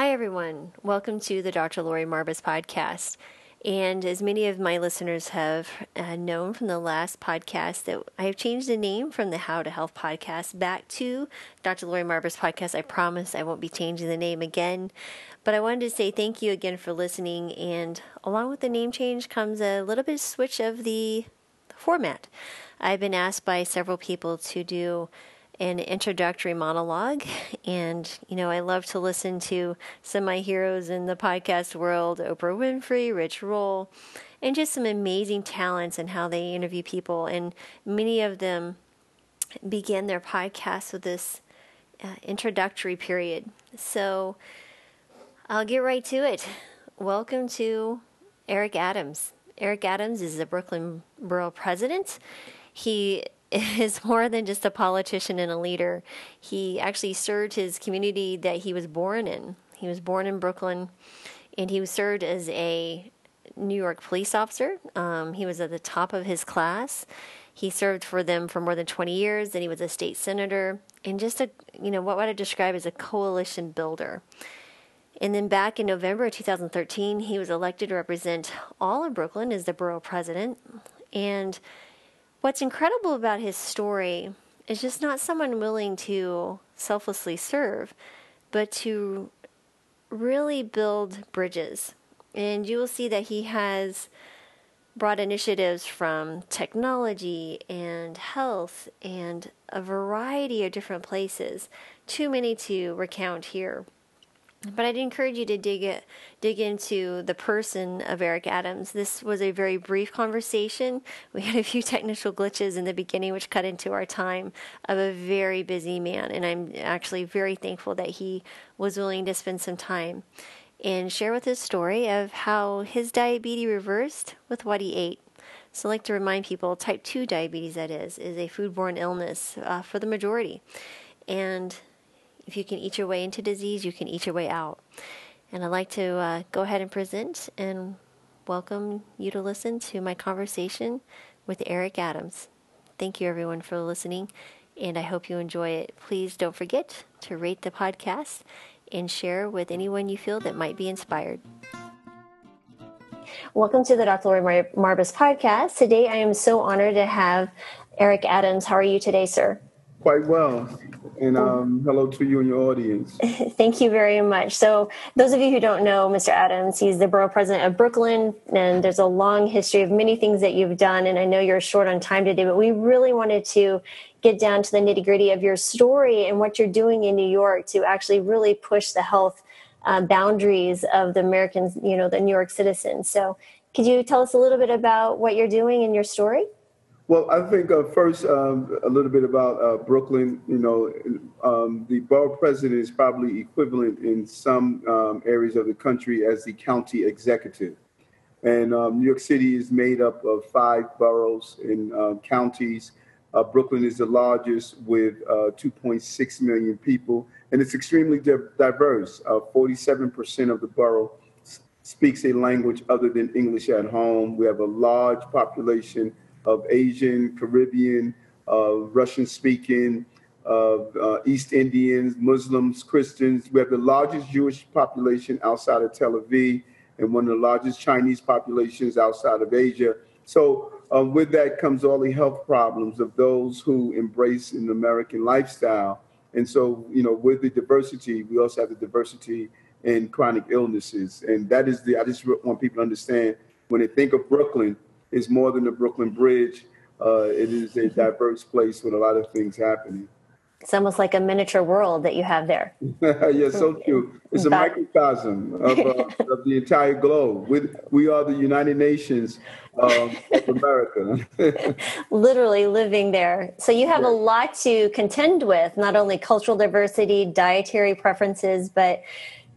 Hi, everyone. Welcome to the Dr. Lori Marbas podcast. And as many of my listeners have uh, known from the last podcast, that I have changed the name from the How to Health podcast back to Dr. Lori Marbas podcast. I promise I won't be changing the name again. But I wanted to say thank you again for listening. And along with the name change comes a little bit of switch of the format. I've been asked by several people to do an introductory monologue. And, you know, I love to listen to some of my heroes in the podcast world Oprah Winfrey, Rich Roll, and just some amazing talents and how they interview people. And many of them begin their podcasts with this uh, introductory period. So I'll get right to it. Welcome to Eric Adams. Eric Adams is the Brooklyn Borough President. He is more than just a politician and a leader. He actually served his community that he was born in. He was born in Brooklyn, and he served as a New York police officer. Um, he was at the top of his class. He served for them for more than 20 years. and he was a state senator, and just a you know what would I describe as a coalition builder. And then back in November of 2013, he was elected to represent all of Brooklyn as the borough president. And what's incredible about his story is just not someone willing to selflessly serve, but to really build bridges. And you will see that he has brought initiatives from technology and health and a variety of different places, too many to recount here. But I'd encourage you to dig it, dig into the person of Eric Adams. This was a very brief conversation. We had a few technical glitches in the beginning, which cut into our time of a very busy man, and I'm actually very thankful that he was willing to spend some time and share with his story of how his diabetes reversed with what he ate. So, I'd like to remind people, type 2 diabetes, that is, is a foodborne illness uh, for the majority. And if you can eat your way into disease, you can eat your way out. And I'd like to uh, go ahead and present and welcome you to listen to my conversation with Eric Adams. Thank you, everyone, for listening, and I hope you enjoy it. Please don't forget to rate the podcast and share with anyone you feel that might be inspired. Welcome to the Dr. Lori Mar- Marbas podcast. Today, I am so honored to have Eric Adams. How are you today, sir? Quite well. And um, hello to you and your audience. Thank you very much. So, those of you who don't know Mr. Adams, he's the borough president of Brooklyn, and there's a long history of many things that you've done. And I know you're short on time today, but we really wanted to get down to the nitty gritty of your story and what you're doing in New York to actually really push the health uh, boundaries of the Americans, you know, the New York citizens. So, could you tell us a little bit about what you're doing in your story? Well, I think uh, first um, a little bit about uh, Brooklyn. You know, um, the borough president is probably equivalent in some um, areas of the country as the county executive. And um, New York City is made up of five boroughs and uh, counties. Brooklyn is the largest with uh, 2.6 million people, and it's extremely di- diverse. 47% uh, of the borough speaks a language other than English at home. We have a large population of Asian, Caribbean, uh, Russian speaking, of uh, East Indians, Muslims, Christians. We have the largest Jewish population outside of Tel Aviv and one of the largest Chinese populations outside of Asia. So, um, with that comes all the health problems of those who embrace an American lifestyle. And so, you know, with the diversity, we also have the diversity in chronic illnesses. And that is the, I just want people to understand when they think of Brooklyn, is more than the Brooklyn Bridge. Uh, it is a diverse place with a lot of things happening. It's almost like a miniature world that you have there. yeah, so cute. It's a microcosm of, uh, of the entire globe. We, we are the United Nations um, of America. Literally living there. So you have yeah. a lot to contend with, not only cultural diversity, dietary preferences, but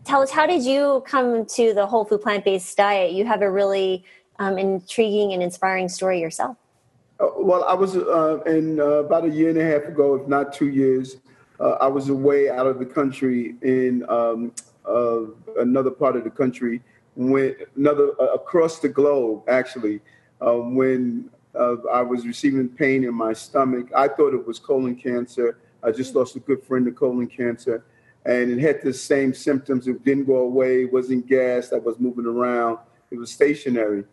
tell us, how did you come to the whole food plant based diet? You have a really um, intriguing and inspiring story yourself? Uh, well, I was uh, in uh, about a year and a half ago, if not two years. Uh, I was away out of the country in um, another part of the country, when another uh, across the globe actually. Uh, when I was receiving pain in my stomach, I thought it was colon cancer. I just lost a good friend to colon cancer, and it had the same symptoms. It didn't go away. It wasn't gas. I was moving around. It was stationary.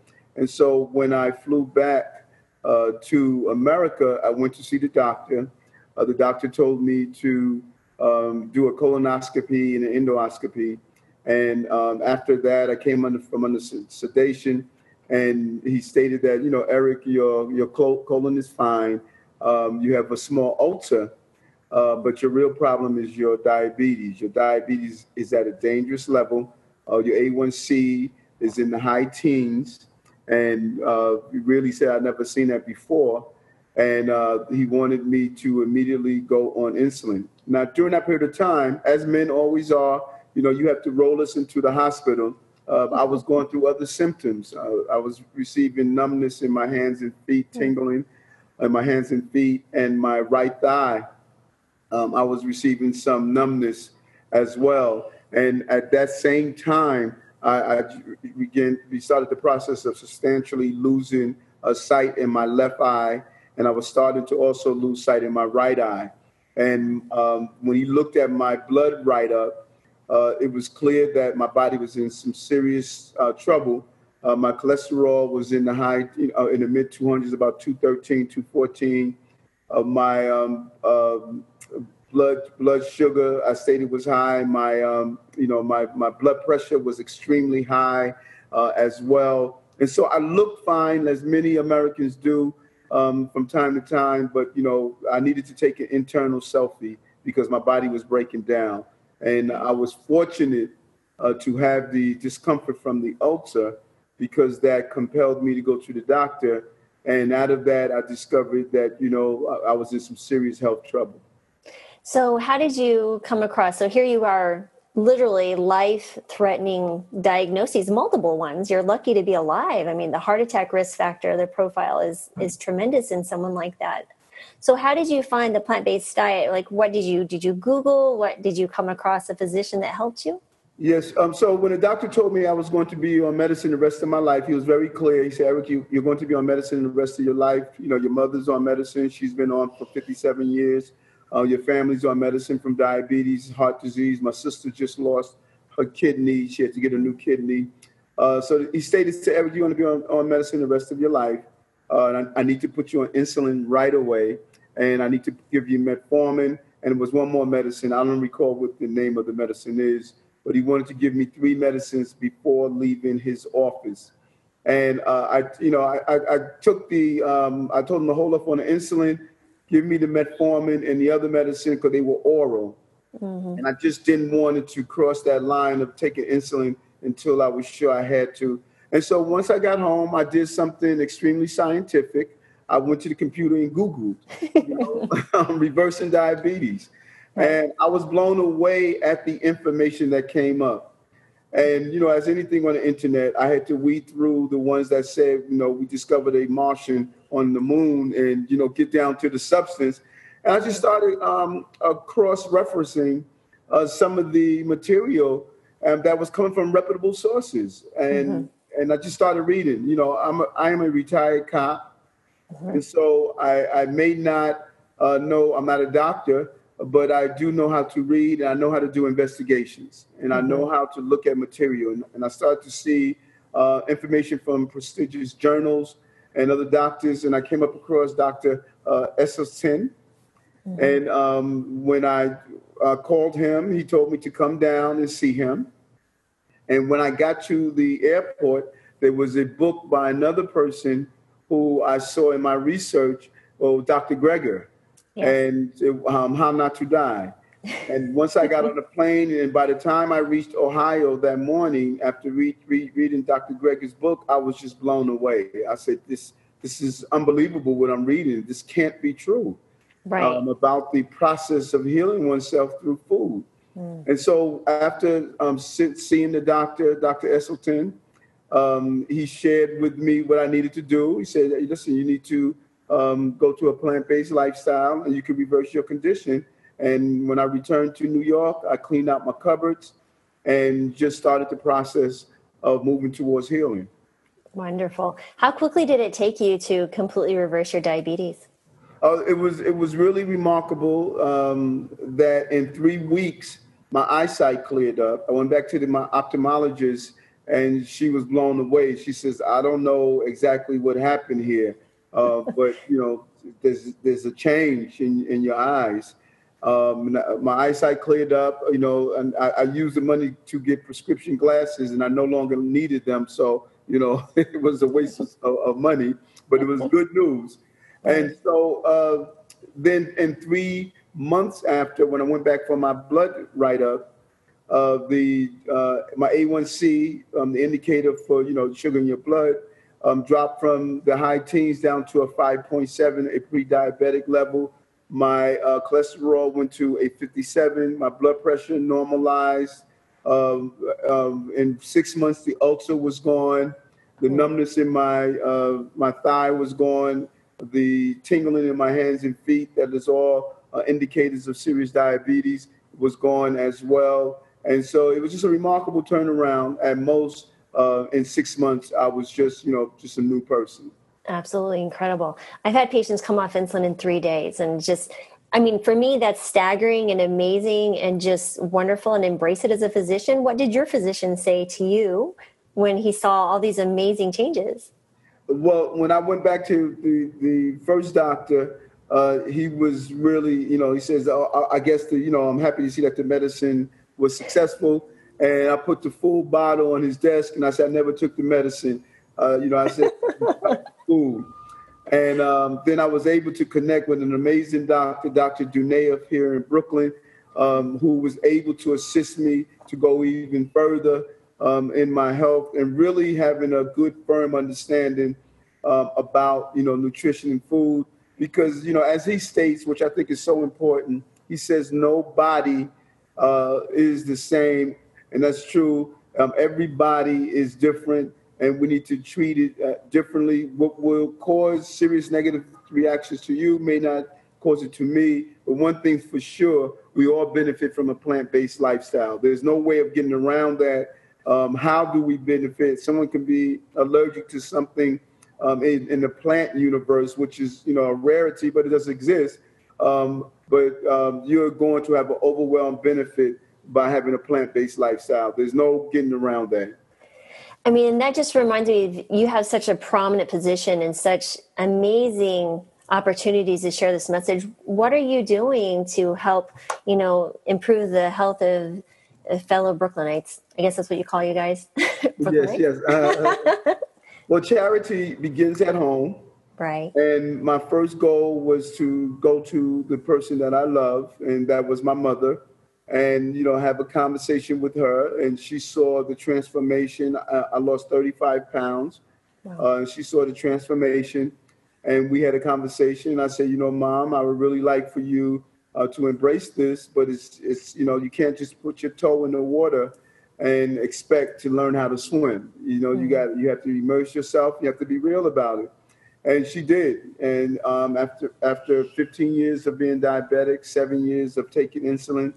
And so when I flew back uh, to America, I went to see the doctor. Uh, the doctor told me to um, do a colonoscopy and an endoscopy. And um, after that, I came under from under sedation, and he stated that you know, Eric, your your colon is fine. Um, you have a small ulcer, uh, but your real problem is your diabetes. Your diabetes is at a dangerous level. Uh, your A1C is in the high teens, and uh, really said I'd never seen that before. And uh, he wanted me to immediately go on insulin. Now, during that period of time, as men always are, you know, you have to roll us into the hospital. Uh, I was going through other symptoms. Uh, I was receiving numbness in my hands and feet, hmm. tingling in my hands and feet, and my right thigh. Um, I was receiving some numbness as well. And at that same time, I, I began, we started the process of substantially losing a sight in my left eye, and I was starting to also lose sight in my right eye. And um, when he looked at my blood write up, uh, it was clear that my body was in some serious uh, trouble. Uh, my cholesterol was in the high, you know, in the mid 200s, about 213, 214. Uh, my um, um, blood blood sugar I stated was high. My um, you know my my blood pressure was extremely high uh, as well. And so I looked fine, as many Americans do um, from time to time. But you know I needed to take an internal selfie because my body was breaking down, and I was fortunate uh, to have the discomfort from the ulcer because that compelled me to go to the doctor. And out of that, I discovered that you know I, I was in some serious health trouble. So, how did you come across? So, here you are, literally life threatening diagnoses, multiple ones. You're lucky to be alive. I mean, the heart attack risk factor, the profile is is tremendous in someone like that. So, how did you find the plant based diet? Like, what did you did you Google? What did you come across a physician that helped you? Yes. Um, so when the doctor told me I was going to be on medicine the rest of my life, he was very clear. He said, Eric, you, you're going to be on medicine the rest of your life. You know, your mother's on medicine. She's been on for 57 years. Uh, your family's on medicine from diabetes, heart disease. My sister just lost her kidney. She had to get a new kidney. Uh, so he stated to Eric, you're going to be on, on medicine the rest of your life. Uh, and I, I, need to put you on insulin right away. And I need to give you metformin. And it was one more medicine. I don't recall what the name of the medicine is, but he wanted to give me three medicines before leaving his office. And uh, I, you know, I, I, I took the, um, I told him to hold up on the insulin give me the metformin and the other medicine because they were oral. Mm-hmm. And I just didn't want to cross that line of taking insulin until I was sure I had to. And so once I got home, I did something extremely scientific. I went to the computer and Googled, you know, reversing diabetes. And I was blown away at the information that came up. And, you know, as anything on the internet, I had to weed through the ones that said, you know, we discovered a Martian on the moon and, you know, get down to the substance. And I just started um, uh, cross referencing uh, some of the material um, that was coming from reputable sources. And, mm-hmm. and I just started reading. You know, I'm a, I am a retired cop. Mm-hmm. And so I, I may not uh, know, I'm not a doctor, but I do know how to read and I know how to do investigations and mm-hmm. I know how to look at material. And, and I started to see uh, information from prestigious journals and other doctors. And I came up across Dr. Uh, Esselstyn. Mm-hmm. And um, when I uh, called him, he told me to come down and see him. And when I got to the airport, there was a book by another person who I saw in my research, oh, Dr. Greger and um, How Not to Die. And once I got on the plane, and by the time I reached Ohio that morning, after read, read, reading Dr. Greger's book, I was just blown away. I said, "This, this is unbelievable. What I'm reading. This can't be true." Right. Um, about the process of healing oneself through food. Mm. And so, after um, seeing the doctor, Dr. Esselstyn, um, he shared with me what I needed to do. He said, "Listen, you need to." um, go to a plant-based lifestyle and you can reverse your condition. And when I returned to New York, I cleaned out my cupboards and just started the process of moving towards healing. Wonderful. How quickly did it take you to completely reverse your diabetes? Uh, it was it was really remarkable um, that in three weeks my eyesight cleared up. I went back to the, my ophthalmologist, and she was blown away. She says, "I don't know exactly what happened here, uh, but you know, there's there's a change in in your eyes." Um, my eyesight cleared up, you know, and I, I, used the money to get prescription glasses, and I no longer needed them. So, you know, it was a waste of, of money, but it was good news. And so uh, then, in three months after, when I went back for my blood write up, uh, the uh, my A1C, um, the indicator for you know sugar in your blood, um, dropped from the high teens down to a 5.7, a pre-diabetic level my uh, cholesterol went to a 57. My blood pressure normalized. Um, um, in six months, the ulcer was gone. The hmm. numbness in my uh, my thigh was gone. The tingling in my hands and feet, that is all uh, indicators of serious diabetes, was gone as well. And so it was just a remarkable turnaround. At most, uh, in six months, I was just, you know, just a new person. Absolutely incredible. I've had patients come off insulin in three days and just, I mean, for me, that's staggering and amazing and just wonderful and embrace it as a physician. What did your physician say to you when he saw all these amazing changes? Well, when I went back to the, the first doctor, uh, he was really, you know, he says, oh, I guess, the, you know, I'm happy to see that the medicine was successful. And I put the full bottle on his desk and I said, I never took the medicine. Uh, you know, I said, food. And um, then I was able to connect with an amazing doctor, Dr. Dunayev here in Brooklyn, um, who was able to assist me to go even further um, in my health and really having a good, firm understanding uh, about, you know, nutrition and food. Because, you know, as he states, which I think is so important, he says nobody uh, is the same. And that's true. Um, everybody is different and we need to treat it uh, differently. What will cause serious negative reactions to you may not cause it to me. But one thing for sure, we all benefit from a plant based lifestyle. There's no way of getting around that. Um, how do we benefit? Someone can be allergic to something um, in, in, the plant universe, which is you know a rarity, but it does exist. Um, but um, you're going to have an overwhelming benefit by having a plant based lifestyle. There's no getting around that. I mean, that just reminds me you have such a prominent position and such amazing opportunities to share this message. What are you doing to help, you know, improve the health of fellow Brooklynites? I guess that's what you call you guys. yes, yes. Uh, uh, well, charity begins at home. Right. And my first goal was to go to the person that I love, and that was my mother and you know have a conversation with her and she saw the transformation. I, I lost 35 pounds. Wow. uh, she saw the transformation and we had a conversation. I said you know mom i would really like for you uh, to embrace this but it's it's you know you can't just put your toe in the water and expect to learn how to swim. You know mm-hmm. you got you have to immerse yourself you have to be real about it. And she did. And um, after after 15 years of being diabetic seven years of taking insulin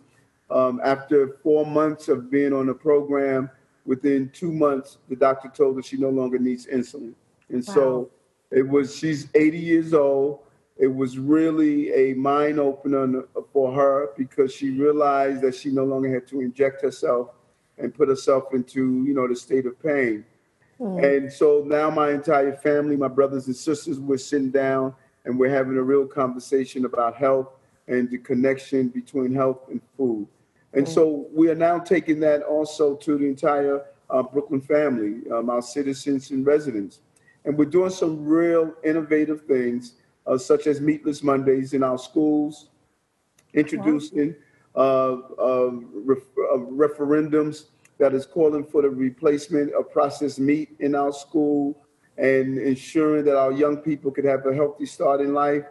um, after four months of being on the program, within two months, the doctor told her she no longer needs insulin. And wow. so it was, she's 80 years old. It was really a mind opener for her because she realized that she no longer had to inject herself and put herself into, you know, the state of pain. Mm. And so now my entire family, my brothers and sisters, we're sitting down and we're having a real conversation about health and the connection between health and food. And so we are now taking that also to the entire uh, Brooklyn family, um, our citizens and residents. And we're doing some real innovative things, uh, such as Meatless Mondays in our schools, introducing uh, um, ref- uh, referendums that is calling for the replacement of processed meat in our school and ensuring that our young people could have a healthy start in life.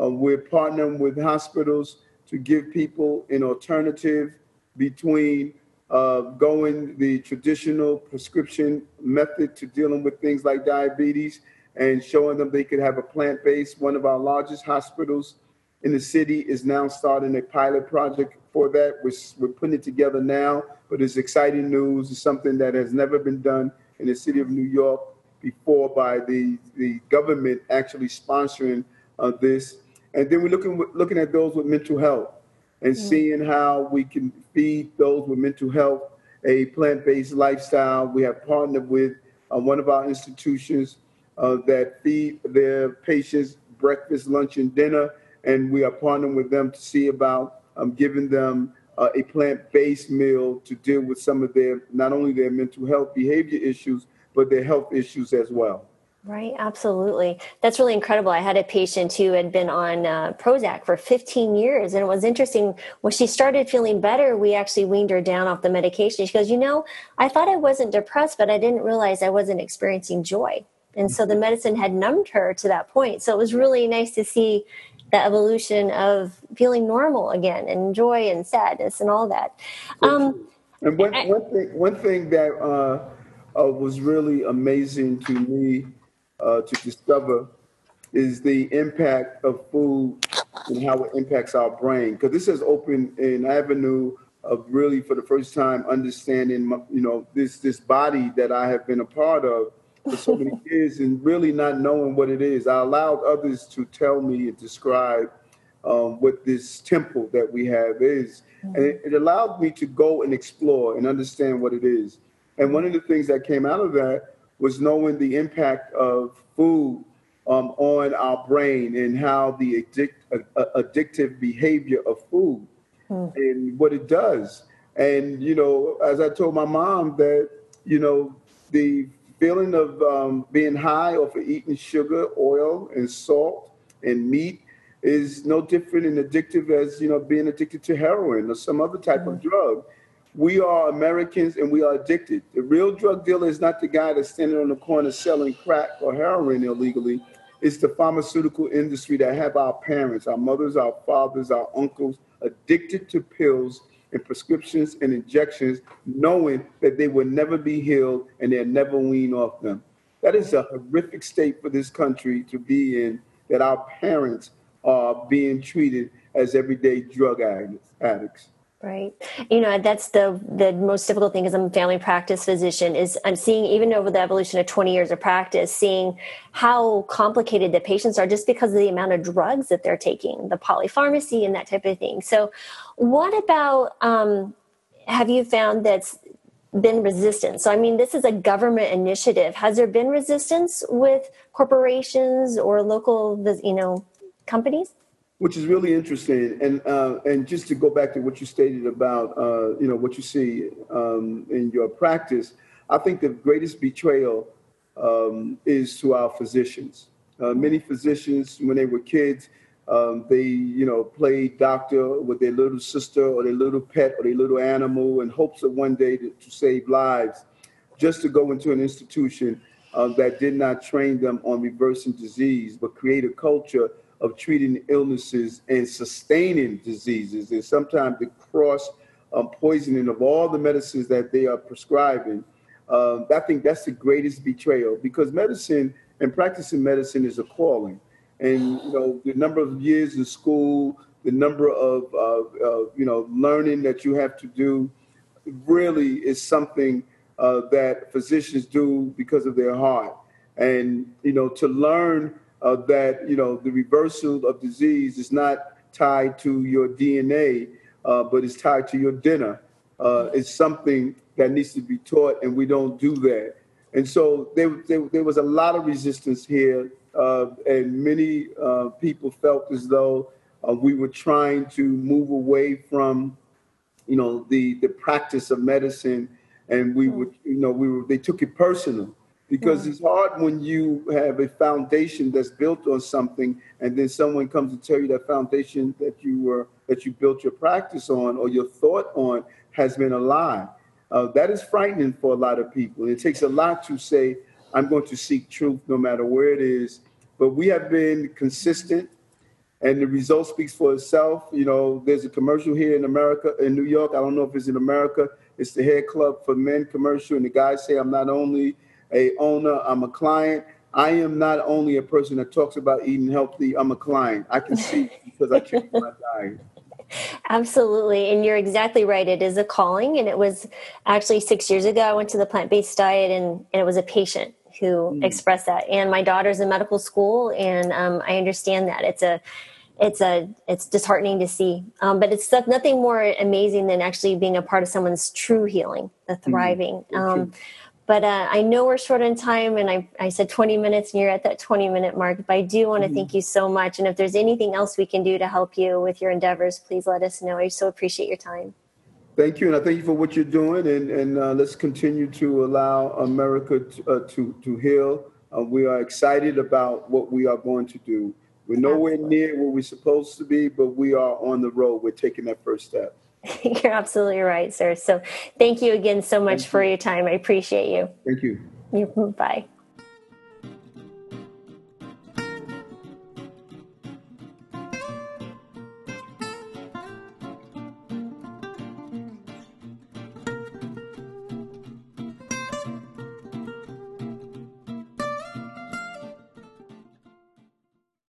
Uh, we're partnering with hospitals to give people an alternative between uh, going the traditional prescription method to dealing with things like diabetes and showing them they could have a plant based. One of our largest hospitals in the city is now starting a pilot project for that. We're, we're putting it together now, but it's exciting news. It's something that has never been done in the city of New York before by the, the government actually sponsoring uh, this. And then we're looking, looking at those with mental health and mm-hmm. seeing how we can feed those with mental health a plant-based lifestyle. We have partnered with uh, one of our institutions uh, that feed their patients breakfast, lunch, and dinner, and we are partnering with them to see about um, giving them uh, a plant-based meal to deal with some of their not only their mental health behavior issues, but their health issues as well. Right, absolutely. That's really incredible. I had a patient who had been on uh, Prozac for 15 years, and it was interesting. When she started feeling better, we actually weaned her down off the medication. She goes, You know, I thought I wasn't depressed, but I didn't realize I wasn't experiencing joy. And so the mm-hmm. medicine had numbed her to that point. So it was really nice to see the evolution of feeling normal again and joy and sadness and all that. Um, and one, I, one, thing, one thing that uh, uh, was really amazing to me uh, to discover is the impact of food and how it impacts our brain. Because this has opened an avenue of really, for the first time, understanding, you know, this this body that I have been a part of for so many years and really not knowing what it is. I allowed others to tell me and describe um, what this temple that we have is. And it, it, allowed me to go and explore and understand what it is. And one of the things that came out of that was knowing the impact of food um, on our brain and how the addict, uh, addictive behavior of food mm. and what it does. And, you know, as I told my mom that, you know, the feeling of um, being high off of eating sugar, oil, and salt and meat is no different and addictive as you know being addicted to heroin or some other type mm-hmm. of drug. We are Americans and we are addicted. The real drug dealer is not the guy that's standing on the corner selling crack or heroin illegally. It's the pharmaceutical industry that have our parents, our mothers, our fathers, our uncles addicted to pills and prescriptions and injections, knowing that they will never be healed and they'll never wean off them. That is a horrific state for this country to be in, that our parents are being treated as everyday drug addicts. Right. You know, that's the the most difficult thing as a family practice physician is I'm seeing even over the evolution of 20 years of practice, seeing how complicated the patients are just because of the amount of drugs that they're taking, the polypharmacy and that type of thing. So, what about um, have you found that's been resistance? So, I mean, this is a government initiative. Has there been resistance with corporations or local, you know, companies? Which is really interesting. And uh, and just to go back to what you stated about uh, you know what you see um, in your practice, I think the greatest betrayal um, is to our physicians. Uh, many physicians, when they were kids, um, they you know played doctor with their little sister or their little pet or their little animal in hopes of one day to, to save lives, just to go into an institution uh, that did not train them on reversing disease, but create a culture of treating illnesses and sustaining diseases, and sometimes the cross um, poisoning of all the medicines that they are prescribing. Um, I think that's the greatest betrayal because medicine and practicing medicine is a calling. And you know the number of years in school, the number of you know learning that you have to do, really is something uh, that physicians do because of their heart. And you know to learn uh, that you know the reversal of disease is not tied to your DNA, uh, but it's tied to your dinner. Uh, it's something that needs to be taught, and we don't do that. And so there, there, there was a lot of resistance here, uh, and many uh, people felt as though uh, we were trying to move away from, you know, the the practice of medicine, and we would, you know, we were they took it personal because yeah. it's hard when you have a foundation that's built on something and then someone comes to tell you that foundation that you were that you built your practice on or your thought on has been a lie. Uh, that is frightening for a lot of people it takes a lot to say i'm going to seek truth no matter where it is. But we have been consistent and the result speaks for itself. You know there's a commercial here in america in new york. I don't know if it's in america. It's the hair club for men commercial and the guys say i'm not only a owner, I'm a client. I am not only a person that talks about eating healthy, I'm a client. I can see because I change my diet. Absolutely. And you're exactly right. It is a calling. And it was actually six years ago, I went to the plant based diet and, and it was a patient who mm. expressed that. And my daughter's in medical school and um, I understand that. It's a it's a it's disheartening to see um, but it's nothing more amazing than actually being a part of someone's true healing the mm-hmm. thriving mm-hmm. um, but uh, i know we're short on time and I, I said 20 minutes and you're at that 20 minute mark but i do want to mm-hmm. thank you so much and if there's anything else we can do to help you with your endeavors please let us know i so appreciate your time Thank you, and I thank you for what you're doing, and, and uh, let's continue to allow America to, uh, to, to heal. Uh, we are excited about what we are going to do. We're nowhere absolutely. near where we're supposed to be, but we are on the road. We're taking that first step. You're absolutely right, sir. So thank you again so much thank for you. your time. I appreciate you. Thank you. Bye.